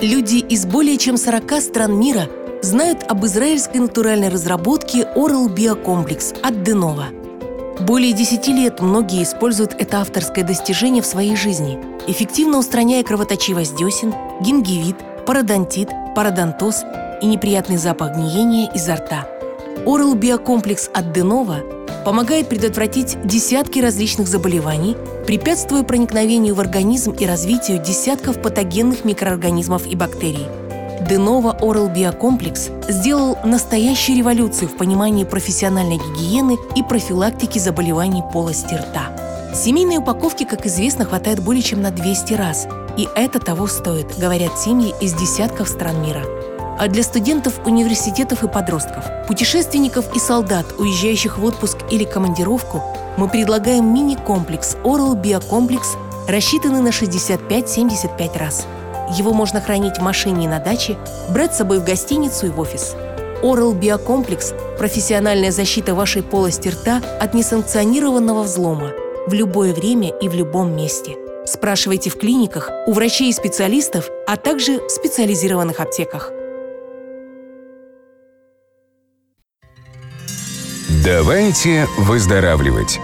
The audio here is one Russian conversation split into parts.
Люди из более чем 40 стран мира знают об израильской натуральной разработке Oral Biocomplex от Denova. Более 10 лет многие используют это авторское достижение в своей жизни, эффективно устраняя кровоточивость десен, гингивит, пародонтит, пародонтоз и неприятный запах гниения изо рта. Oral Biocomplex от Denova помогает предотвратить десятки различных заболеваний, препятствуя проникновению в организм и развитию десятков патогенных микроорганизмов и бактерий. Денова Oral Биокомплекс сделал настоящую революцию в понимании профессиональной гигиены и профилактики заболеваний полости рта. Семейной упаковки, как известно, хватает более чем на 200 раз, и это того стоит, говорят семьи из десятков стран мира а для студентов университетов и подростков, путешественников и солдат, уезжающих в отпуск или командировку, мы предлагаем мини-комплекс Oral Биокомплекс, рассчитанный на 65-75 раз. Его можно хранить в машине и на даче, брать с собой в гостиницу и в офис. Oral Биокомплекс – профессиональная защита вашей полости рта от несанкционированного взлома в любое время и в любом месте. Спрашивайте в клиниках, у врачей и специалистов, а также в специализированных аптеках. Давайте выздоравливать.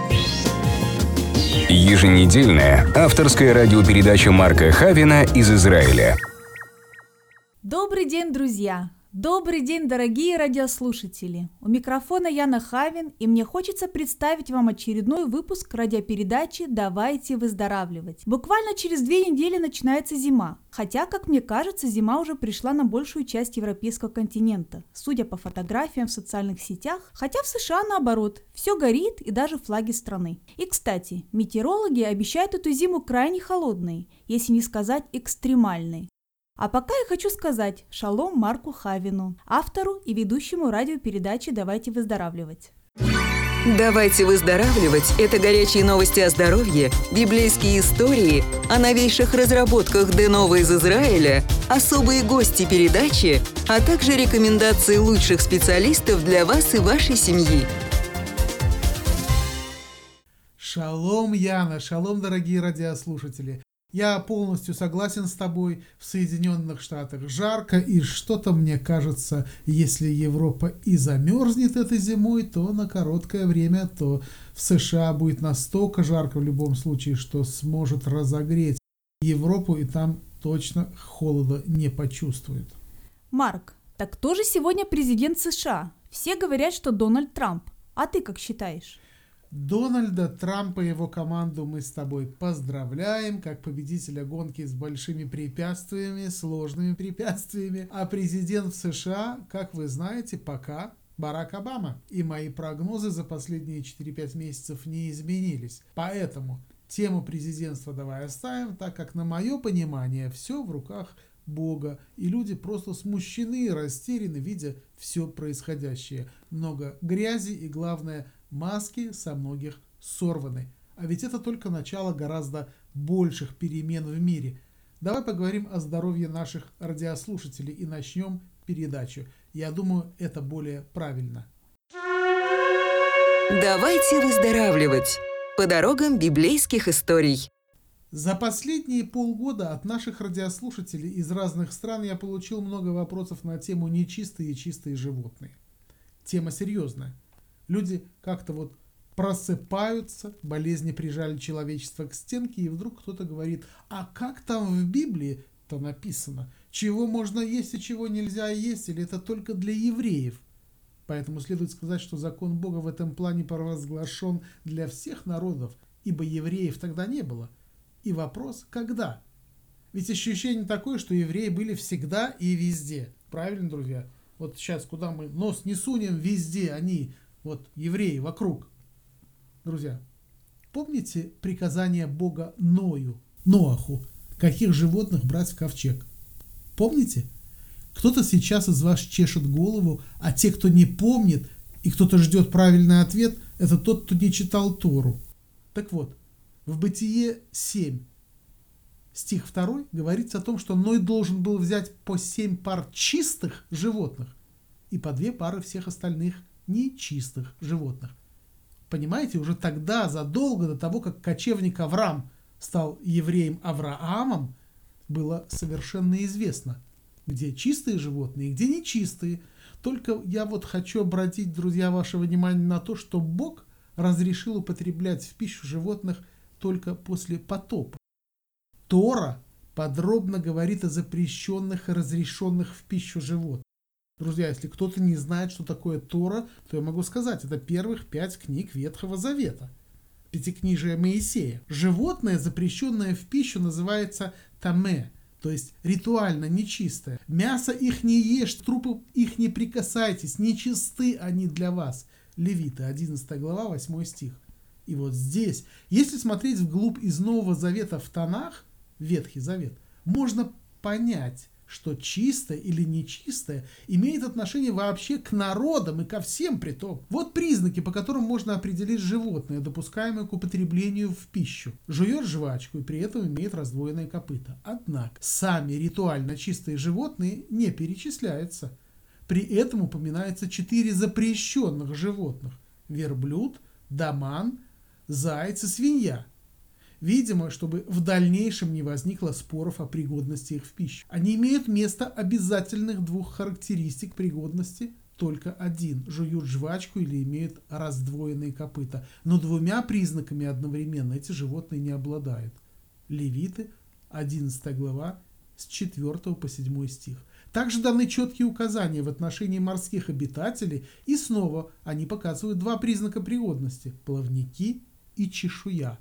Еженедельная авторская радиопередача Марка Хавина из Израиля. Добрый день, друзья! Добрый день, дорогие радиослушатели! У микрофона Яна Хавин, и мне хочется представить вам очередной выпуск радиопередачи «Давайте выздоравливать». Буквально через две недели начинается зима, хотя, как мне кажется, зима уже пришла на большую часть европейского континента, судя по фотографиям в социальных сетях, хотя в США наоборот, все горит и даже флаги страны. И, кстати, метеорологи обещают эту зиму крайне холодной, если не сказать экстремальной. А пока я хочу сказать шалом Марку Хавину, автору и ведущему радиопередачи «Давайте выздоравливать». «Давайте выздоравливать» – это горячие новости о здоровье, библейские истории, о новейших разработках Денова из Израиля, особые гости передачи, а также рекомендации лучших специалистов для вас и вашей семьи. Шалом, Яна, шалом, дорогие радиослушатели. Я полностью согласен с тобой. В Соединенных Штатах жарко, и что-то мне кажется, если Европа и замерзнет этой зимой, то на короткое время, то в США будет настолько жарко в любом случае, что сможет разогреть Европу, и там точно холода не почувствует. Марк, так кто же сегодня президент США? Все говорят, что Дональд Трамп. А ты как считаешь? Дональда Трампа и его команду мы с тобой поздравляем, как победителя гонки с большими препятствиями, сложными препятствиями. А президент США, как вы знаете, пока Барак Обама. И мои прогнозы за последние 4-5 месяцев не изменились. Поэтому тему президентства давай оставим, так как на мое понимание все в руках Бога, и люди просто смущены и растеряны, видя все происходящее. Много грязи и, главное, маски со многих сорваны. А ведь это только начало гораздо больших перемен в мире. Давай поговорим о здоровье наших радиослушателей и начнем передачу. Я думаю, это более правильно. Давайте выздоравливать по дорогам библейских историй. За последние полгода от наших радиослушателей из разных стран я получил много вопросов на тему нечистые и чистые животные. Тема серьезная. Люди как-то вот просыпаются, болезни прижали человечество к стенке, и вдруг кто-то говорит, а как там в Библии-то написано, чего можно есть и чего нельзя есть, или это только для евреев? Поэтому следует сказать, что закон Бога в этом плане провозглашен для всех народов, ибо евреев тогда не было. И вопрос, когда? Ведь ощущение такое, что евреи были всегда и везде. Правильно, друзья? Вот сейчас, куда мы нос не сунем, везде они вот евреи вокруг. Друзья, помните приказание Бога Ною, Ноаху, каких животных брать в ковчег? Помните? Кто-то сейчас из вас чешет голову, а те, кто не помнит, и кто-то ждет правильный ответ, это тот, кто не читал Тору. Так вот, в Бытие 7, стих 2, говорится о том, что Ной должен был взять по 7 пар чистых животных и по две пары всех остальных нечистых животных. Понимаете, уже тогда, задолго до того, как кочевник Авраам стал евреем Авраамом, было совершенно известно, где чистые животные где нечистые. Только я вот хочу обратить, друзья, ваше внимание на то, что Бог разрешил употреблять в пищу животных только после потопа. Тора подробно говорит о запрещенных и разрешенных в пищу животных. Друзья, если кто-то не знает, что такое Тора, то я могу сказать, это первых пять книг Ветхого Завета. Пятикнижие Моисея. Животное, запрещенное в пищу, называется таме, то есть ритуально нечистое. Мясо их не ешь, трупы их не прикасайтесь, нечисты они для вас. Левиты, 11 глава, 8 стих. И вот здесь, если смотреть вглубь из Нового Завета в тонах, Ветхий Завет, можно понять, что чистое или нечистое имеет отношение вообще к народам и ко всем притом. Вот признаки, по которым можно определить животное, допускаемое к употреблению в пищу. Жует жвачку и при этом имеет раздвоенные копыта. Однако сами ритуально чистые животные не перечисляются. При этом упоминается четыре запрещенных животных – верблюд, даман, заяц и свинья. Видимо, чтобы в дальнейшем не возникло споров о пригодности их в пищу. Они имеют место обязательных двух характеристик пригодности только один – жуют жвачку или имеют раздвоенные копыта. Но двумя признаками одновременно эти животные не обладают. Левиты, 11 глава, с 4 по 7 стих. Также даны четкие указания в отношении морских обитателей, и снова они показывают два признака пригодности – плавники и чешуя.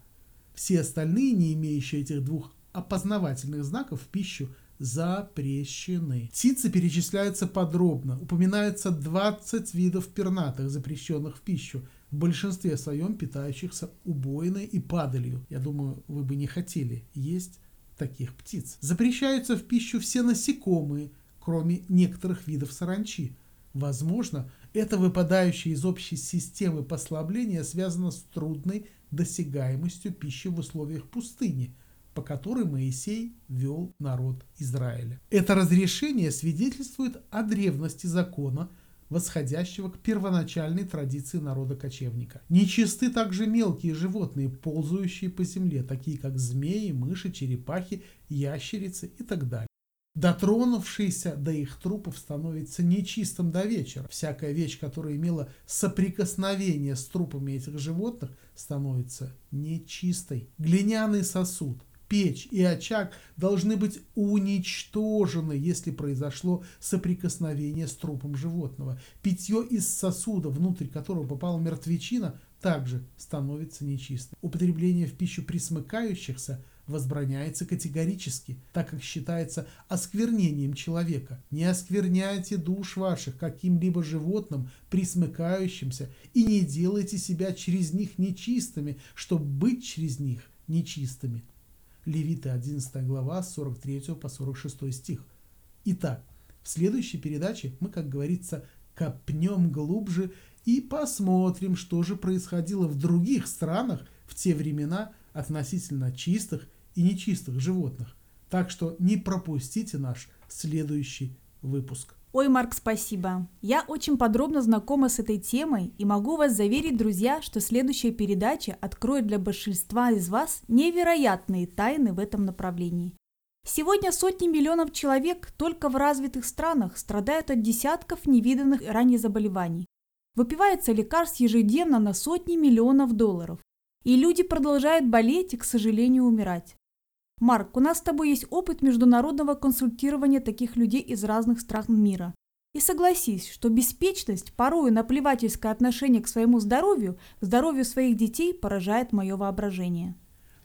Все остальные, не имеющие этих двух опознавательных знаков в пищу, запрещены. Птицы перечисляются подробно. Упоминается 20 видов пернатых, запрещенных в пищу, в большинстве своем питающихся убойной и падалью. Я думаю, вы бы не хотели есть таких птиц. Запрещаются в пищу все насекомые, кроме некоторых видов саранчи. Возможно, это выпадающее из общей системы послабление связано с трудной досягаемостью пищи в условиях пустыни, по которой Моисей вел народ Израиля. Это разрешение свидетельствует о древности закона, восходящего к первоначальной традиции народа-кочевника. Нечисты также мелкие животные, ползающие по земле, такие как змеи, мыши, черепахи, ящерицы и так далее. Дотронувшийся до их трупов становится нечистым до вечера. Всякая вещь, которая имела соприкосновение с трупами этих животных, становится нечистой. Глиняный сосуд, печь и очаг должны быть уничтожены, если произошло соприкосновение с трупом животного. Питье из сосуда, внутрь которого попала мертвечина, также становится нечистым. Употребление в пищу присмыкающихся – возбраняется категорически, так как считается осквернением человека. Не оскверняйте душ ваших каким-либо животным, присмыкающимся, и не делайте себя через них нечистыми, чтобы быть через них нечистыми. Левиты 11 глава 43 по 46 стих. Итак, в следующей передаче мы, как говорится, копнем глубже и посмотрим, что же происходило в других странах в те времена относительно чистых и нечистых животных. Так что не пропустите наш следующий выпуск. Ой, Марк, спасибо. Я очень подробно знакома с этой темой и могу вас заверить, друзья, что следующая передача откроет для большинства из вас невероятные тайны в этом направлении. Сегодня сотни миллионов человек только в развитых странах страдают от десятков невиданных ранее заболеваний. Выпивается лекарств ежедневно на сотни миллионов долларов. И люди продолжают болеть и, к сожалению, умирать. Марк, у нас с тобой есть опыт международного консультирования таких людей из разных стран мира. И согласись, что беспечность, порою наплевательское отношение к своему здоровью, к здоровью своих детей поражает мое воображение.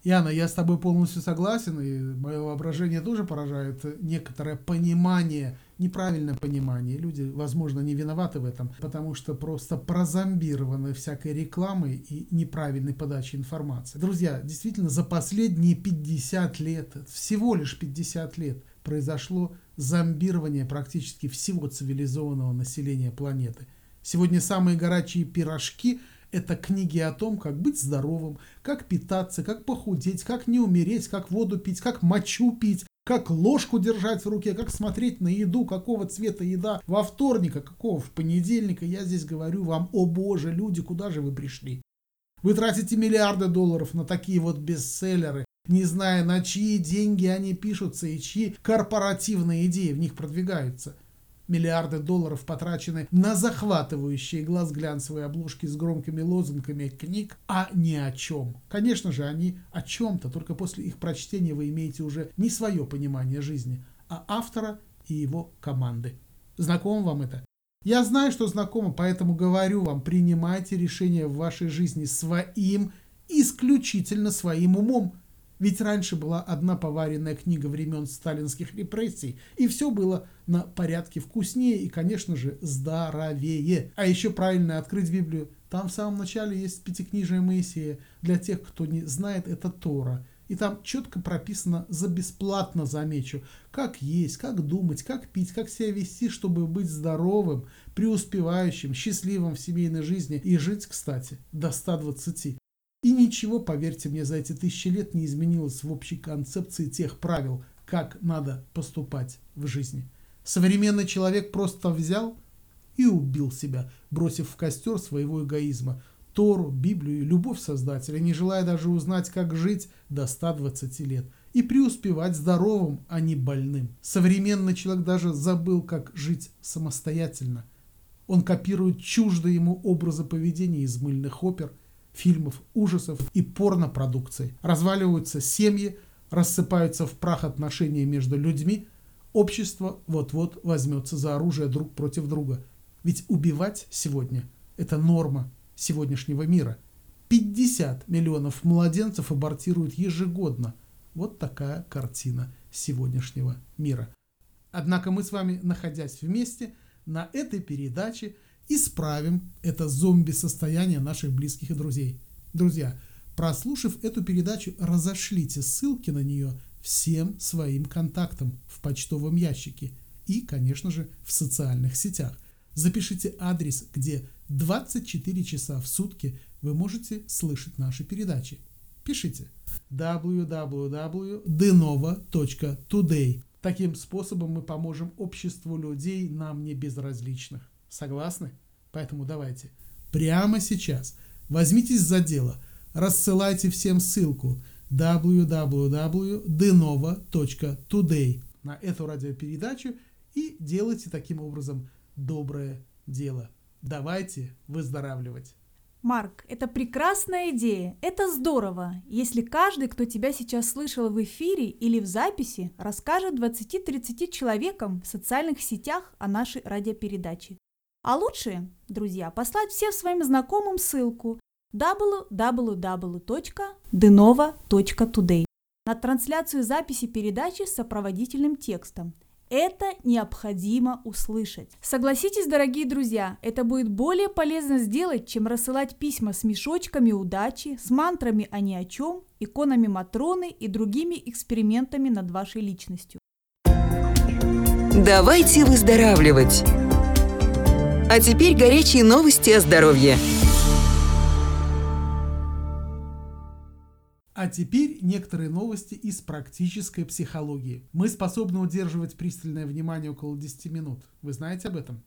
Яна, я с тобой полностью согласен, и мое воображение тоже поражает некоторое понимание, неправильное понимание. Люди, возможно, не виноваты в этом, потому что просто прозомбированы всякой рекламой и неправильной подачей информации. Друзья, действительно, за последние 50 лет, всего лишь 50 лет, произошло зомбирование практически всего цивилизованного населения планеты. Сегодня самые горячие пирожки – это книги о том, как быть здоровым, как питаться, как похудеть, как не умереть, как воду пить, как мочу пить, как ложку держать в руке, как смотреть на еду, какого цвета еда во вторник, а какого в понедельник. И я здесь говорю вам, о боже, люди, куда же вы пришли? Вы тратите миллиарды долларов на такие вот бестселлеры, не зная, на чьи деньги они пишутся и чьи корпоративные идеи в них продвигаются. Миллиарды долларов потрачены на захватывающие глаз глянцевые обложки с громкими лозунгами книг, а ни о чем. Конечно же, они о чем-то, только после их прочтения вы имеете уже не свое понимание жизни, а автора и его команды. Знакомо вам это? Я знаю, что знакомо, поэтому говорю вам, принимайте решения в вашей жизни своим, исключительно своим умом. Ведь раньше была одна поваренная книга времен сталинских репрессий, и все было на порядке вкуснее и, конечно же, здоровее. А еще правильно открыть Библию. Там в самом начале есть пятикнижие Моисея. Для тех, кто не знает, это Тора. И там четко прописано за бесплатно, замечу, как есть, как думать, как пить, как себя вести, чтобы быть здоровым, преуспевающим, счастливым в семейной жизни и жить, кстати, до 120. И ничего, поверьте мне, за эти тысячи лет не изменилось в общей концепции тех правил, как надо поступать в жизни. Современный человек просто взял и убил себя, бросив в костер своего эгоизма, Тору, Библию и любовь Создателя, не желая даже узнать, как жить до 120 лет и преуспевать здоровым, а не больным. Современный человек даже забыл, как жить самостоятельно. Он копирует чуждые ему образы поведения из мыльных опер, фильмов ужасов и порнопродукции. Разваливаются семьи, рассыпаются в прах отношения между людьми, общество вот-вот возьмется за оружие друг против друга. Ведь убивать сегодня – это норма сегодняшнего мира. 50 миллионов младенцев абортируют ежегодно. Вот такая картина сегодняшнего мира. Однако мы с вами, находясь вместе, на этой передаче исправим это зомби-состояние наших близких и друзей. Друзья, прослушав эту передачу, разошлите ссылки на нее всем своим контактам в почтовом ящике и, конечно же, в социальных сетях. Запишите адрес, где 24 часа в сутки вы можете слышать наши передачи. Пишите www.denova.today. Таким способом мы поможем обществу людей нам не безразличных. Согласны? Поэтому давайте прямо сейчас возьмитесь за дело, рассылайте всем ссылку www.denova.today на эту радиопередачу и делайте таким образом доброе дело. Давайте выздоравливать. Марк, это прекрасная идея. Это здорово, если каждый, кто тебя сейчас слышал в эфире или в записи, расскажет 20-30 человекам в социальных сетях о нашей радиопередаче. А лучше, друзья, послать всем своим знакомым ссылку www.denova.today на трансляцию записи передачи с сопроводительным текстом – это необходимо услышать. Согласитесь, дорогие друзья, это будет более полезно сделать, чем рассылать письма с мешочками удачи, с мантрами о ни о чем, иконами Матроны и другими экспериментами над вашей личностью. Давайте выздоравливать! А теперь горячие новости о здоровье. А теперь некоторые новости из практической психологии. Мы способны удерживать пристальное внимание около 10 минут. Вы знаете об этом?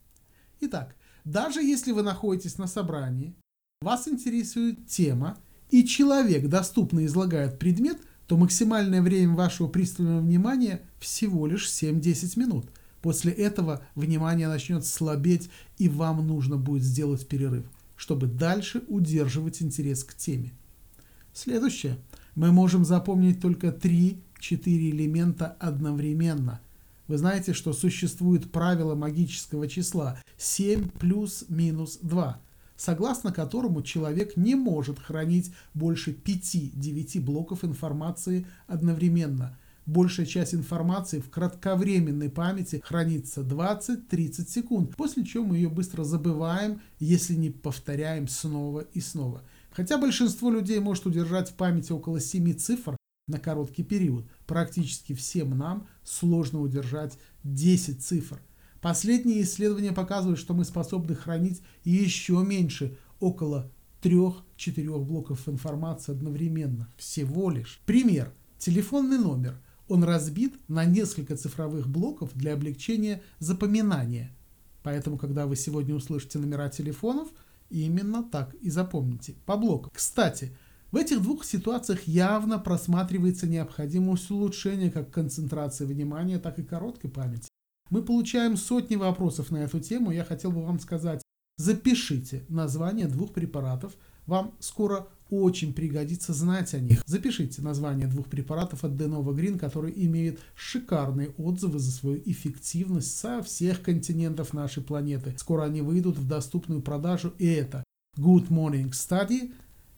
Итак, даже если вы находитесь на собрании, вас интересует тема, и человек доступно излагает предмет, то максимальное время вашего пристального внимания всего лишь 7-10 минут. После этого внимание начнет слабеть, и вам нужно будет сделать перерыв, чтобы дальше удерживать интерес к теме. Следующее – мы можем запомнить только 3-4 элемента одновременно. Вы знаете, что существует правило магического числа 7 плюс минус 2, согласно которому человек не может хранить больше 5-9 блоков информации одновременно. Большая часть информации в кратковременной памяти хранится 20-30 секунд, после чего мы ее быстро забываем, если не повторяем снова и снова. Хотя большинство людей может удержать в памяти около 7 цифр на короткий период, практически всем нам сложно удержать 10 цифр. Последние исследования показывают, что мы способны хранить еще меньше, около 3-4 блоков информации одновременно. Всего лишь. Пример. Телефонный номер. Он разбит на несколько цифровых блоков для облегчения запоминания. Поэтому, когда вы сегодня услышите номера телефонов – Именно так и запомните. По блокам. Кстати, В этих двух ситуациях явно просматривается необходимость улучшения как концентрации внимания, так и короткой памяти. Мы получаем сотни вопросов на эту тему. Я хотел бы вам сказать, запишите название двух препаратов. Вам скоро очень пригодится знать о них. Запишите название двух препаратов от Denova Green, которые имеют шикарные отзывы за свою эффективность со всех континентов нашей планеты. Скоро они выйдут в доступную продажу, и это Good Morning Study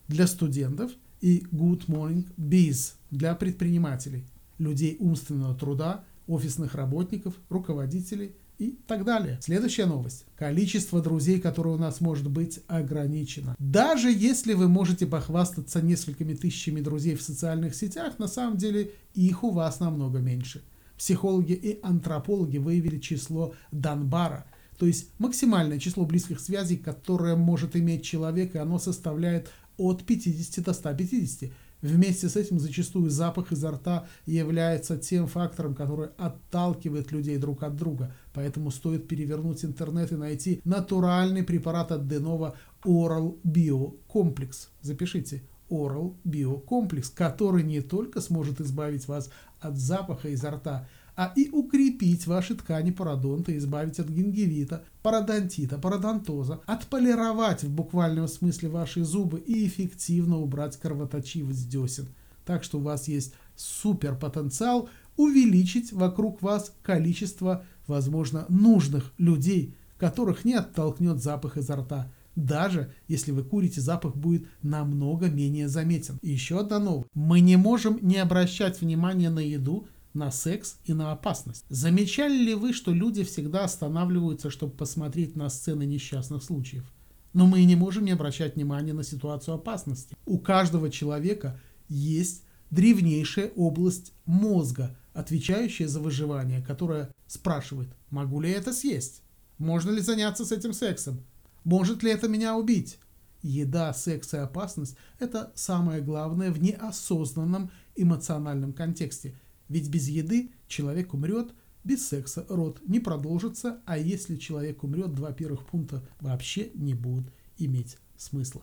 для студентов и Good Morning Biz для предпринимателей, людей умственного труда, офисных работников, руководителей и так далее. Следующая новость. Количество друзей, которые у нас может быть ограничено. Даже если вы можете похвастаться несколькими тысячами друзей в социальных сетях, на самом деле их у вас намного меньше. Психологи и антропологи выявили число Данбара, то есть максимальное число близких связей, которое может иметь человек, и оно составляет от 50 до 150. Вместе с этим зачастую запах изо рта является тем фактором, который отталкивает людей друг от друга. Поэтому стоит перевернуть интернет и найти натуральный препарат от Denova Oral Bio Complex. Запишите Oral Bio Complex, который не только сможет избавить вас от запаха изо рта, а и укрепить ваши ткани пародонта, избавить от гингивита, пародонтита, пародонтоза, отполировать в буквальном смысле ваши зубы и эффективно убрать кровоточивость десен. Так что у вас есть супер потенциал увеличить вокруг вас количество, возможно, нужных людей, которых не оттолкнет запах изо рта. Даже если вы курите, запах будет намного менее заметен. И еще одна новость. Мы не можем не обращать внимания на еду, на секс и на опасность. Замечали ли вы, что люди всегда останавливаются, чтобы посмотреть на сцены несчастных случаев? Но мы не можем не обращать внимания на ситуацию опасности. У каждого человека есть древнейшая область мозга, отвечающая за выживание, которая спрашивает, могу ли я это съесть? Можно ли заняться с этим сексом? Может ли это меня убить? Еда, секс и опасность – это самое главное в неосознанном эмоциональном контексте – ведь без еды человек умрет, без секса род не продолжится, а если человек умрет, два первых пункта вообще не будут иметь смысла.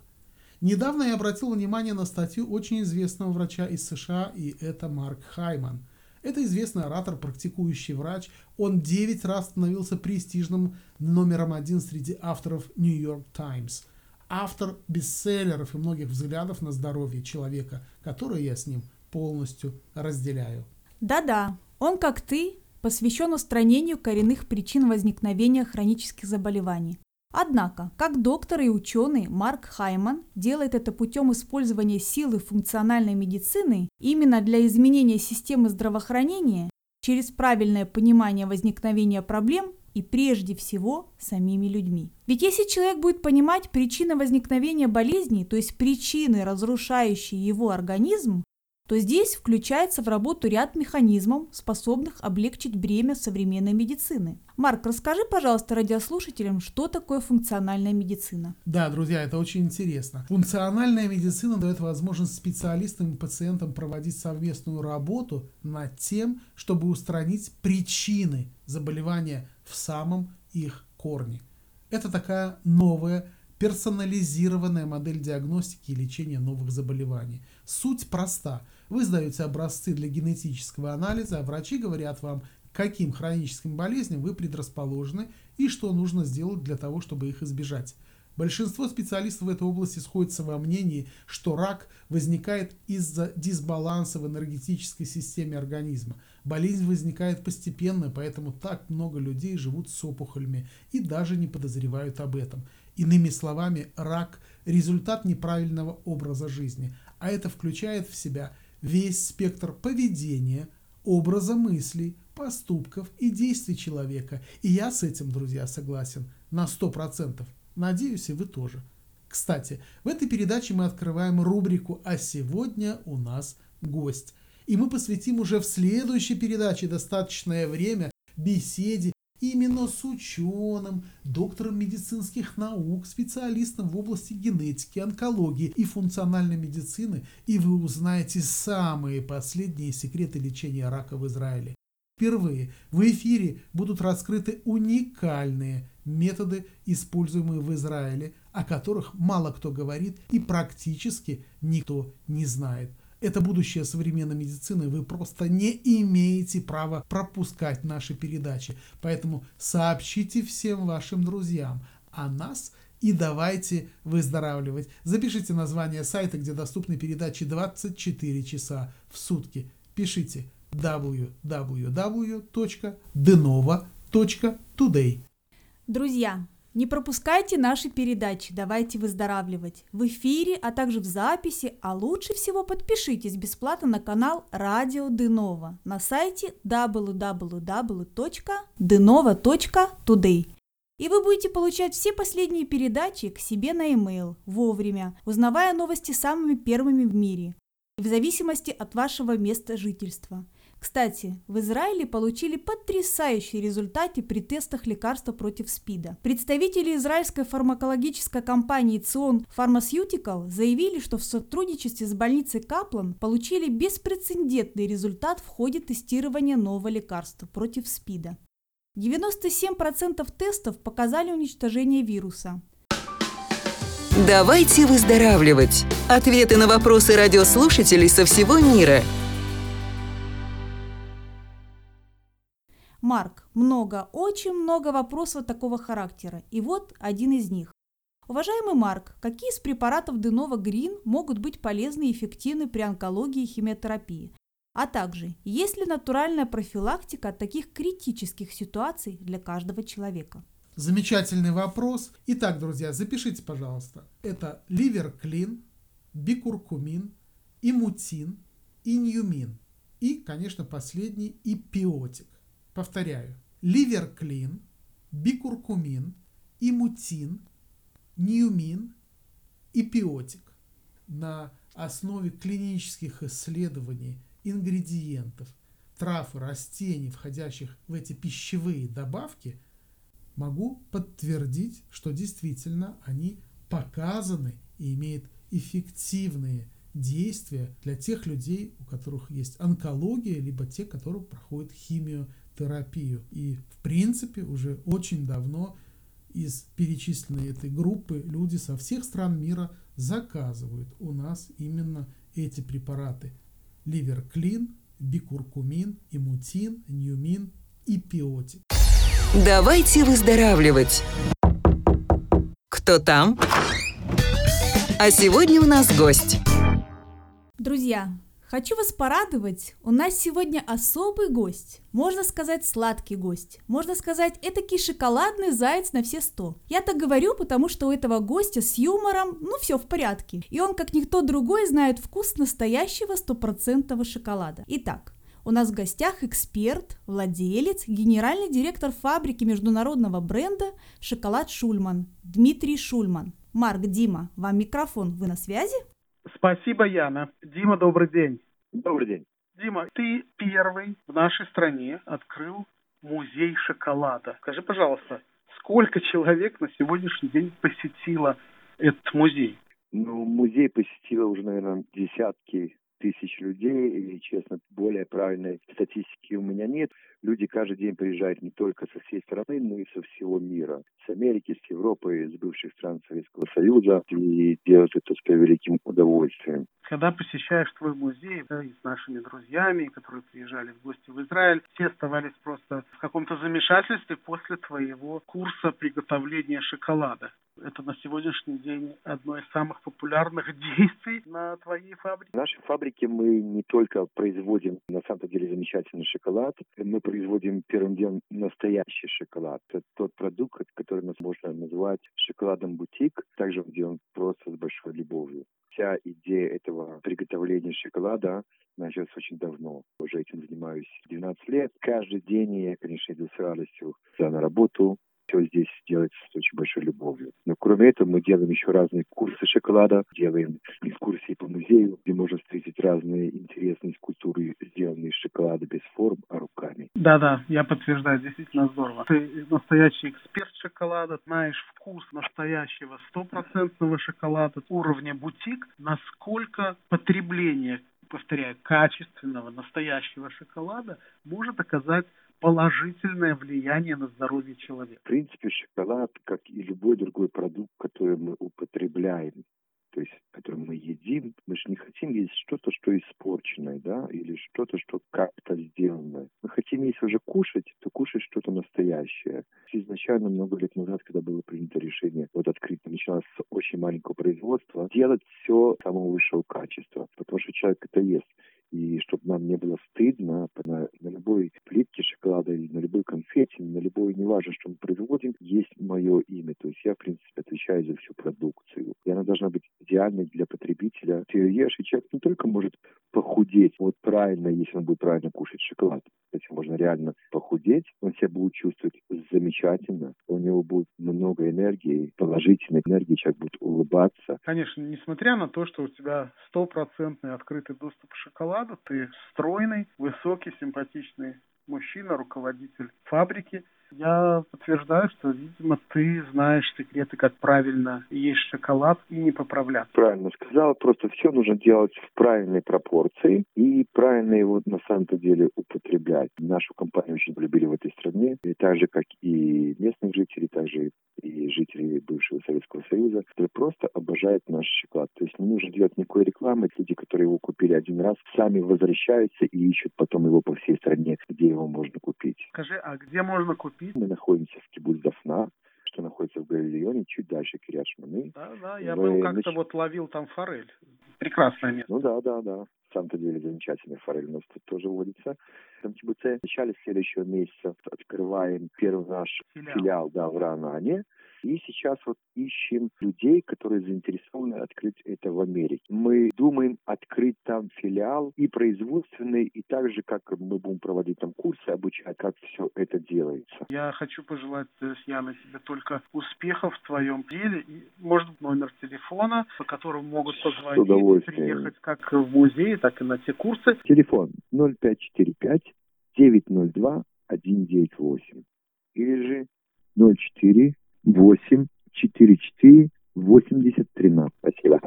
Недавно я обратил внимание на статью очень известного врача из США, и это Марк Хайман. Это известный оратор, практикующий врач. Он 9 раз становился престижным номером один среди авторов New York Times. Автор бестселлеров и многих взглядов на здоровье человека, которые я с ним полностью разделяю. Да-да, он, как ты, посвящен устранению коренных причин возникновения хронических заболеваний. Однако, как доктор и ученый Марк Хайман делает это путем использования силы функциональной медицины именно для изменения системы здравоохранения через правильное понимание возникновения проблем и прежде всего самими людьми. Ведь если человек будет понимать причины возникновения болезней, то есть причины, разрушающие его организм, то здесь включается в работу ряд механизмов, способных облегчить бремя современной медицины. Марк, расскажи, пожалуйста, радиослушателям, что такое функциональная медицина. Да, друзья, это очень интересно. Функциональная медицина дает возможность специалистам и пациентам проводить совместную работу над тем, чтобы устранить причины заболевания в самом их корне. Это такая новая персонализированная модель диагностики и лечения новых заболеваний. Суть проста. Вы сдаете образцы для генетического анализа, а врачи говорят вам, к каким хроническим болезням вы предрасположены и что нужно сделать для того, чтобы их избежать. Большинство специалистов в этой области сходятся во мнении, что рак возникает из-за дисбаланса в энергетической системе организма. Болезнь возникает постепенно, поэтому так много людей живут с опухолями и даже не подозревают об этом. Иными словами, рак – результат неправильного образа жизни, а это включает в себя весь спектр поведения, образа мыслей, поступков и действий человека. И я с этим, друзья, согласен на 100%. Надеюсь, и вы тоже. Кстати, в этой передаче мы открываем рубрику «А сегодня у нас гость». И мы посвятим уже в следующей передаче достаточное время беседе именно с ученым, доктором медицинских наук, специалистом в области генетики, онкологии и функциональной медицины, и вы узнаете самые последние секреты лечения рака в Израиле. впервые в эфире будут раскрыты уникальные методы, используемые в Израиле, о которых мало кто говорит и практически никто не знает. Это будущее современной медицины, вы просто не имеете права пропускать наши передачи. Поэтому сообщите всем вашим друзьям о нас и давайте выздоравливать. Запишите название сайта, где доступны передачи 24 часа в сутки. Пишите www.denova.today. Друзья, не пропускайте наши передачи «Давайте выздоравливать» в эфире, а также в записи, а лучше всего подпишитесь бесплатно на канал Радио Денова на сайте www.denova.today. И вы будете получать все последние передачи к себе на e-mail вовремя, узнавая новости самыми первыми в мире, в зависимости от вашего места жительства – кстати, в Израиле получили потрясающие результаты при тестах лекарства против СПИДа. Представители израильской фармакологической компании ЦИОН Pharmaceutical заявили, что в сотрудничестве с больницей Каплан получили беспрецедентный результат в ходе тестирования нового лекарства против СПИДа. 97% тестов показали уничтожение вируса. Давайте выздоравливать. Ответы на вопросы радиослушателей со всего мира – Марк, много, очень много вопросов такого характера. И вот один из них. Уважаемый Марк, какие из препаратов Денова Грин могут быть полезны и эффективны при онкологии и химиотерапии? А также, есть ли натуральная профилактика от таких критических ситуаций для каждого человека? Замечательный вопрос. Итак, друзья, запишите, пожалуйста. Это ливерклин, бикуркумин, имутин, иньюмин и, конечно, последний ипиотик. Повторяю. Ливерклин, бикуркумин, имутин, ниумин и пиотик. На основе клинических исследований ингредиентов, трав и растений, входящих в эти пищевые добавки, могу подтвердить, что действительно они показаны и имеют эффективные действия для тех людей, у которых есть онкология, либо те, которые проходят химиотерапию терапию. И в принципе уже очень давно из перечисленной этой группы люди со всех стран мира заказывают у нас именно эти препараты. Ливерклин, бикуркумин, имутин, ньюмин и пиотик. Давайте выздоравливать. Кто там? А сегодня у нас гость. Друзья, Хочу вас порадовать, у нас сегодня особый гость. Можно сказать, сладкий гость. Можно сказать, этакий шоколадный заяц на все сто. Я так говорю, потому что у этого гостя с юмором, ну, все в порядке. И он, как никто другой, знает вкус настоящего стопроцентного шоколада. Итак, у нас в гостях эксперт, владелец, генеральный директор фабрики международного бренда «Шоколад Шульман» Дмитрий Шульман. Марк, Дима, вам микрофон, вы на связи? Спасибо, Яна. Дима, добрый день. Добрый день. Дима, ты первый в нашей стране открыл музей шоколада. Скажи, пожалуйста, сколько человек на сегодняшний день посетило этот музей? Ну, музей посетило уже, наверное, десятки тысяч людей, и, честно, более правильной статистики у меня нет. Люди каждый день приезжают не только со всей страны, но и со всего мира. С Америки, с Европы, с бывших стран Советского Союза, и делают это с превеликим удовольствием. Когда посещаешь твой музей да, и с нашими друзьями, которые приезжали в гости в Израиль, все оставались просто в каком-то замешательстве после твоего курса приготовления шоколада. Это на сегодняшний день одно из самых популярных действий на твоей фабрике. В нашей фабрике мы не только производим на самом деле замечательный шоколад, мы производим первым делом настоящий шоколад. Это тот продукт, который нас можно назвать шоколадом бутик. Также он делан просто с большой любовью. Вся идея этого приготовления шоколада началась очень давно. Уже этим занимаюсь 12 лет. Каждый день я, конечно, иду с радостью на работу, все здесь делается с очень большой любовью. Но кроме этого мы делаем еще разные курсы шоколада, делаем экскурсии по музею, где можно встретить разные интересные скульптуры, сделанные из шоколада без форм, а руками. Да-да, я подтверждаю, действительно здорово. Ты настоящий эксперт шоколада, знаешь вкус настоящего стопроцентного шоколада уровня бутик, насколько потребление повторяю, качественного, настоящего шоколада может оказать положительное влияние на здоровье человека. В принципе, шоколад, как и любой другой продукт, который мы употребляем, то есть, который мы едим, мы же не хотим есть что-то, что испорченное, да, или что-то, что как-то сделанное. Мы хотим, если уже кушать, то кушать что-то настоящее. Изначально, много лет назад, когда было принято решение вот открыть, начиналось с очень маленького производства, делать все самого высшего качества, потому что человек это ест и чтобы нам не было стыдно на, на любой плитке шоколада или на любой конфете, на любой, неважно, что мы производим, есть мое имя. То есть я, в принципе, отвечаю за всю продукцию. И она должна быть идеальной для потребителя. Ты ешь, и человек не только может похудеть, вот правильно, если он будет правильно кушать шоколад, этим можно реально похудеть, он себя будет чувствовать замечательно, у него будет много энергии, положительной энергии, человек будет улыбаться. Конечно, несмотря на то, что у тебя стопроцентный открытый доступ к шоколаду, ты стройный, высокий, симпатичный мужчина, руководитель фабрики – я подтверждаю, что, видимо, ты знаешь секреты, как правильно есть шоколад и не поправляться. Правильно сказал. Просто все нужно делать в правильной пропорции и правильно его на самом-то деле употреблять. Нашу компанию очень полюбили в этой стране, и так же, как и местных жителей, так же и жители бывшего Советского Союза, которые просто обожают наш шоколад. То есть не нужно делать никакой рекламы. Люди, которые его купили один раз, сами возвращаются и ищут потом его по всей стране, где его можно купить. Скажи, а где можно купить купить. Мы находимся в Кибуц Дафна, что находится в Галилеоне, чуть дальше Кириат Шманы. Да, да, я Мы был как-то нач... вот ловил там форель. Прекрасное место. Ну да, да, да. В самом-то деле замечательная форель у нас тут тоже водится. В Кибуце в начале следующего месяца открываем первый наш филиал, филиал да, в Ранане. И сейчас вот ищем людей, которые заинтересованы открыть это в Америке. Мы думаем открыть там филиал и производственный, и также, как мы будем проводить там курсы, обучать, как все это делается. Я хочу пожелать, Яна, тебе только успехов в твоем деле. И, может, номер телефона, по которому могут позвонить, приехать как в музей, так и на те курсы. Телефон 0545 902 198 или же 04 8 4 4 80 13. Спасибо.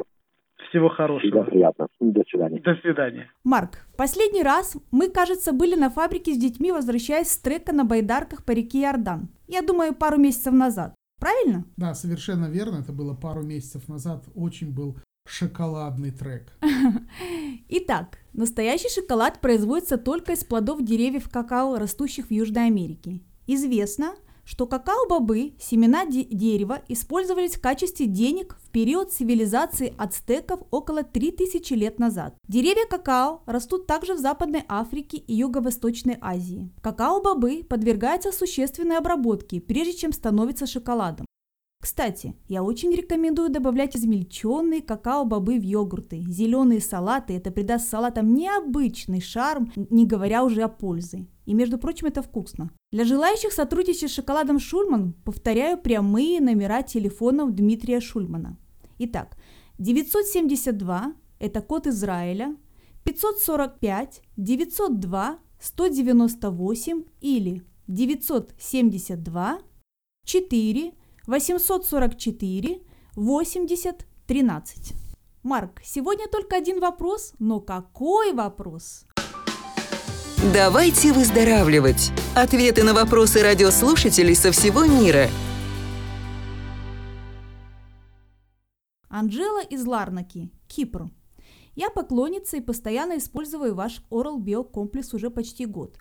Всего хорошего. Всегда приятно. До свидания. До свидания. Марк, последний раз мы, кажется, были на фабрике с детьми, возвращаясь с трека на байдарках по реке Иордан. Я думаю, пару месяцев назад. Правильно? Да, совершенно верно. Это было пару месяцев назад. Очень был шоколадный трек. Итак, настоящий шоколад производится только из плодов деревьев какао, растущих в Южной Америке. Известно, что какао-бобы, семена де- дерева, использовались в качестве денег в период цивилизации ацтеков около 3000 лет назад. Деревья какао растут также в Западной Африке и Юго-Восточной Азии. Какао-бобы подвергаются существенной обработке, прежде чем становятся шоколадом. Кстати, я очень рекомендую добавлять измельченные какао-бобы в йогурты. Зеленые салаты – это придаст салатам необычный шарм, не говоря уже о пользе. И, между прочим, это вкусно. Для желающих сотрудничать с шоколадом Шульман повторяю прямые номера телефонов Дмитрия Шульмана. Итак, 972 – это код Израиля, 545 902 198 или 972 4 844 80 13. Марк, сегодня только один вопрос, но какой вопрос? Давайте выздоравливать. Ответы на вопросы радиослушателей со всего мира. Анжела из Ларнаки, Кипр. Я поклонница и постоянно использую ваш Oral Bio комплекс уже почти год.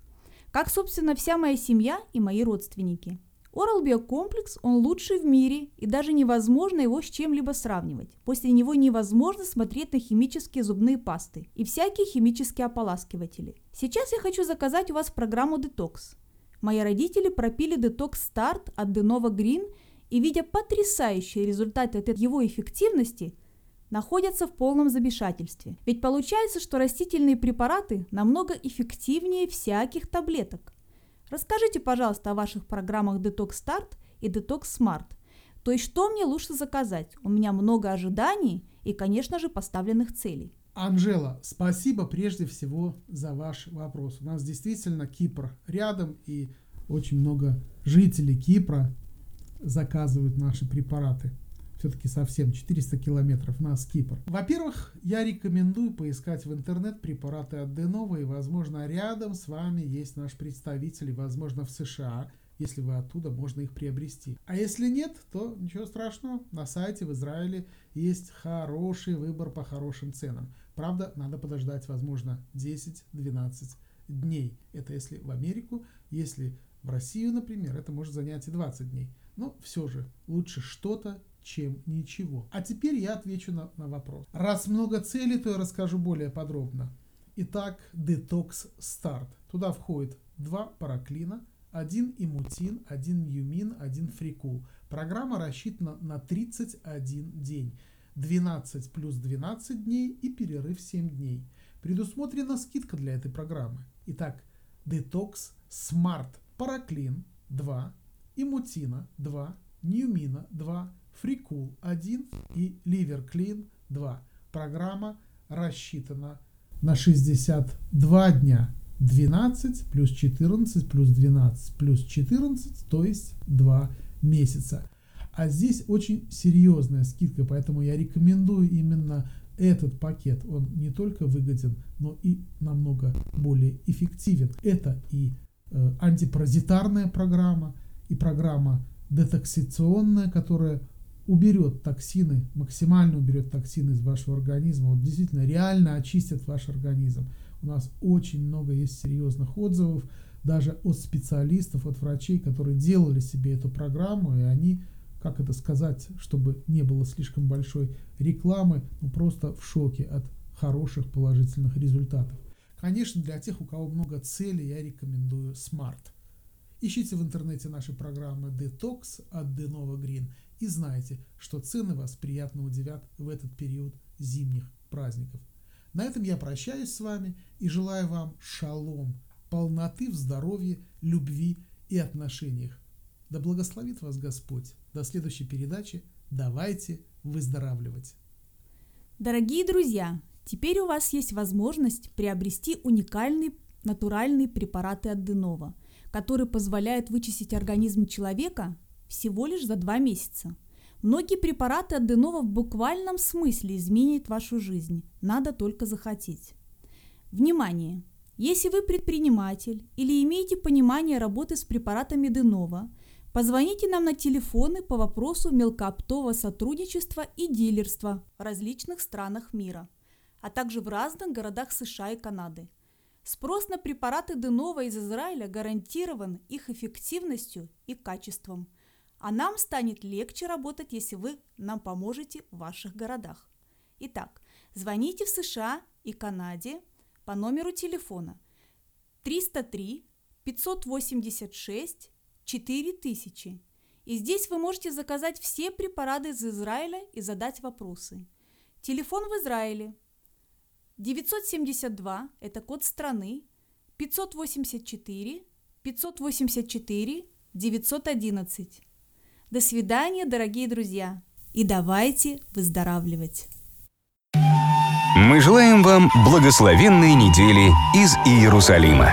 Как, собственно, вся моя семья и мои родственники – Oral Bio комплекс, он лучший в мире, и даже невозможно его с чем-либо сравнивать. После него невозможно смотреть на химические зубные пасты и всякие химические ополаскиватели. Сейчас я хочу заказать у вас программу Detox. Мои родители пропили Detox Start от Denova Green и, видя потрясающие результаты от его эффективности, находятся в полном замешательстве. Ведь получается, что растительные препараты намного эффективнее всяких таблеток. Расскажите, пожалуйста, о ваших программах Detox Start и Detox Smart. То есть, что мне лучше заказать? У меня много ожиданий и, конечно же, поставленных целей. Анжела, спасибо прежде всего за ваш вопрос. У нас действительно Кипр рядом, и очень много жителей Кипра заказывают наши препараты. Все-таки совсем 400 километров на Кипр. Во-первых, я рекомендую поискать в интернет препараты от Денова, и, возможно, рядом с вами есть наш представитель, и, возможно, в США, если вы оттуда, можно их приобрести. А если нет, то ничего страшного, на сайте в Израиле есть хороший выбор по хорошим ценам. Правда, надо подождать, возможно, 10-12 дней. Это если в Америку, если в Россию, например, это может занять и 20 дней. Но все же лучше что-то, чем ничего. А теперь я отвечу на, на вопрос. Раз много целей, то я расскажу более подробно. Итак, детокс старт. Туда входит два параклина, один имутин, один юмин, один фрикул. Программа рассчитана на 31 день. 12 плюс 12 дней и перерыв 7 дней. Предусмотрена скидка для этой программы. Итак, детокс Smart Параклин 2, Имутина 2, Ньюмина 2, Фрикул 1 и Ливер Клин 2. Программа рассчитана на 62 дня. 12 плюс 14 плюс 12 плюс 14, то есть 2 месяца. А здесь очень серьезная скидка, поэтому я рекомендую именно этот пакет. Он не только выгоден, но и намного более эффективен. Это и э, антипаразитарная программа, и программа детоксиционная, которая уберет токсины, максимально уберет токсины из вашего организма, вот действительно реально очистит ваш организм. У нас очень много есть серьезных отзывов, даже от специалистов, от врачей, которые делали себе эту программу, и они, как это сказать, чтобы не было слишком большой рекламы, ну просто в шоке от хороших положительных результатов. Конечно, для тех, у кого много целей, я рекомендую Smart. Ищите в интернете наши программы Detox от Denova Green и знайте, что цены вас приятно удивят в этот период зимних праздников. На этом я прощаюсь с вами и желаю вам шалом, полноты в здоровье, любви и отношениях. Да благословит вас Господь. До следующей передачи. Давайте выздоравливать. Дорогие друзья, теперь у вас есть возможность приобрести уникальные натуральные препараты от Денова, которые позволяют вычистить организм человека всего лишь за два месяца. Многие препараты от Денова в буквальном смысле изменят вашу жизнь. Надо только захотеть. Внимание! Если вы предприниматель или имеете понимание работы с препаратами Денова, позвоните нам на телефоны по вопросу мелкооптового сотрудничества и дилерства в различных странах мира, а также в разных городах США и Канады. Спрос на препараты Денова из Израиля гарантирован их эффективностью и качеством – а нам станет легче работать, если вы нам поможете в ваших городах. Итак, звоните в США и Канаде по номеру телефона 303 586 4000. И здесь вы можете заказать все препараты из Израиля и задать вопросы. Телефон в Израиле 972 – это код страны, 584 584 911. До свидания, дорогие друзья. И давайте выздоравливать. Мы желаем вам благословенной недели из Иерусалима.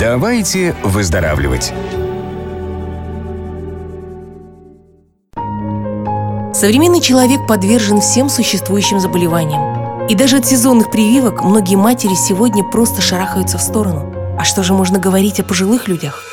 Давайте выздоравливать. Современный человек подвержен всем существующим заболеваниям. И даже от сезонных прививок многие матери сегодня просто шарахаются в сторону. А что же можно говорить о пожилых людях?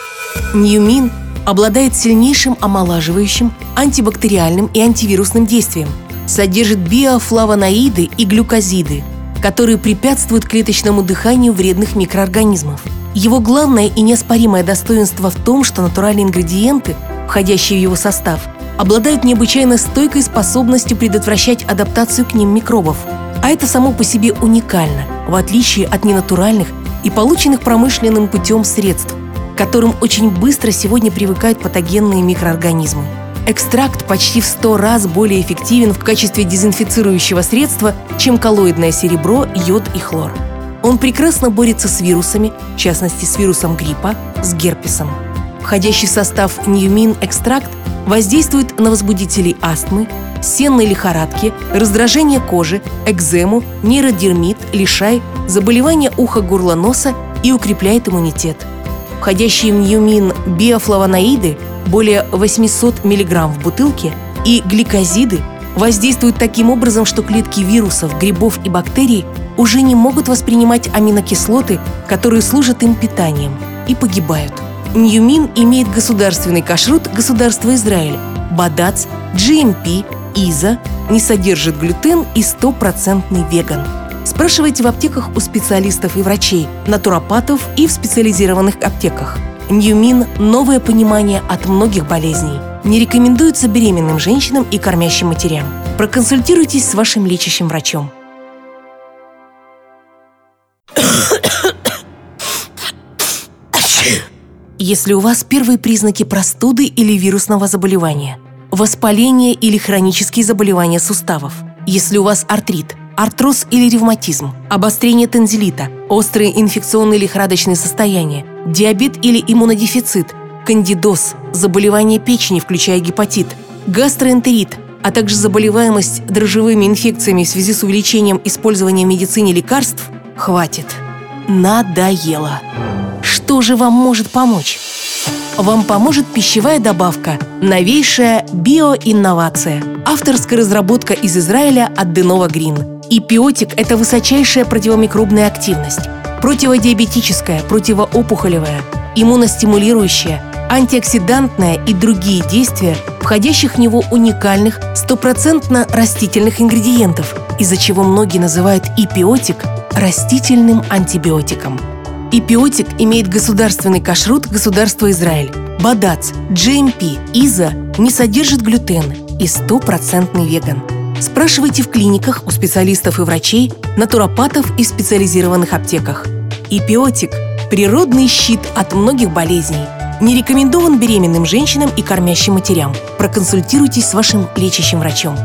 Ньюмин обладает сильнейшим омолаживающим, антибактериальным и антивирусным действием, содержит биофлавоноиды и глюкозиды, которые препятствуют клеточному дыханию вредных микроорганизмов. Его главное и неоспоримое достоинство в том, что натуральные ингредиенты, входящие в его состав, обладают необычайно стойкой способностью предотвращать адаптацию к ним микробов. А это само по себе уникально, в отличие от ненатуральных и полученных промышленным путем средств, которым очень быстро сегодня привыкают патогенные микроорганизмы. Экстракт почти в 100 раз более эффективен в качестве дезинфицирующего средства, чем коллоидное серебро, йод и хлор. Он прекрасно борется с вирусами, в частности с вирусом гриппа, с герпесом. Входящий в состав Ньюмин экстракт воздействует на возбудители астмы, сенной лихорадки, раздражение кожи, экзему, нейродермит, лишай, заболевания уха, горла, носа и укрепляет иммунитет – Входящие в Ньюмин биофлавоноиды более 800 мг в бутылке и гликозиды воздействуют таким образом, что клетки вирусов, грибов и бактерий уже не могут воспринимать аминокислоты, которые служат им питанием, и погибают. Ньюмин имеет государственный кашрут государства Израиль, БАДАЦ, GMP, ИЗА, не содержит глютен и стопроцентный веган. Спрашивайте в аптеках у специалистов и врачей, натуропатов и в специализированных аптеках. Ньюмин – новое понимание от многих болезней. Не рекомендуется беременным женщинам и кормящим матерям. Проконсультируйтесь с вашим лечащим врачом. Если у вас первые признаки простуды или вирусного заболевания, воспаление или хронические заболевания суставов, если у вас артрит, артроз или ревматизм, обострение тензилита, острые инфекционные лихорадочные состояния, диабет или иммунодефицит, кандидоз, заболевание печени, включая гепатит, гастроэнтерит, а также заболеваемость дрожжевыми инфекциями в связи с увеличением использования в медицине лекарств, хватит. Надоело. Что же вам может помочь? Вам поможет пищевая добавка «Новейшая биоинновация» – авторская разработка из Израиля от Денова Грин. Ипиотик – это высочайшая противомикробная активность, противодиабетическая, противоопухолевая, иммуностимулирующая, антиоксидантная и другие действия, входящих в него уникальных, стопроцентно растительных ингредиентов, из-за чего многие называют ипиотик растительным антибиотиком – Ипиотик имеет государственный кашрут государства Израиль. Бадац, GMP, ИЗА не содержит глютен и стопроцентный веган. Спрашивайте в клиниках у специалистов и врачей, натуропатов и специализированных аптеках. Ипиотик – природный щит от многих болезней. Не рекомендован беременным женщинам и кормящим матерям. Проконсультируйтесь с вашим лечащим врачом.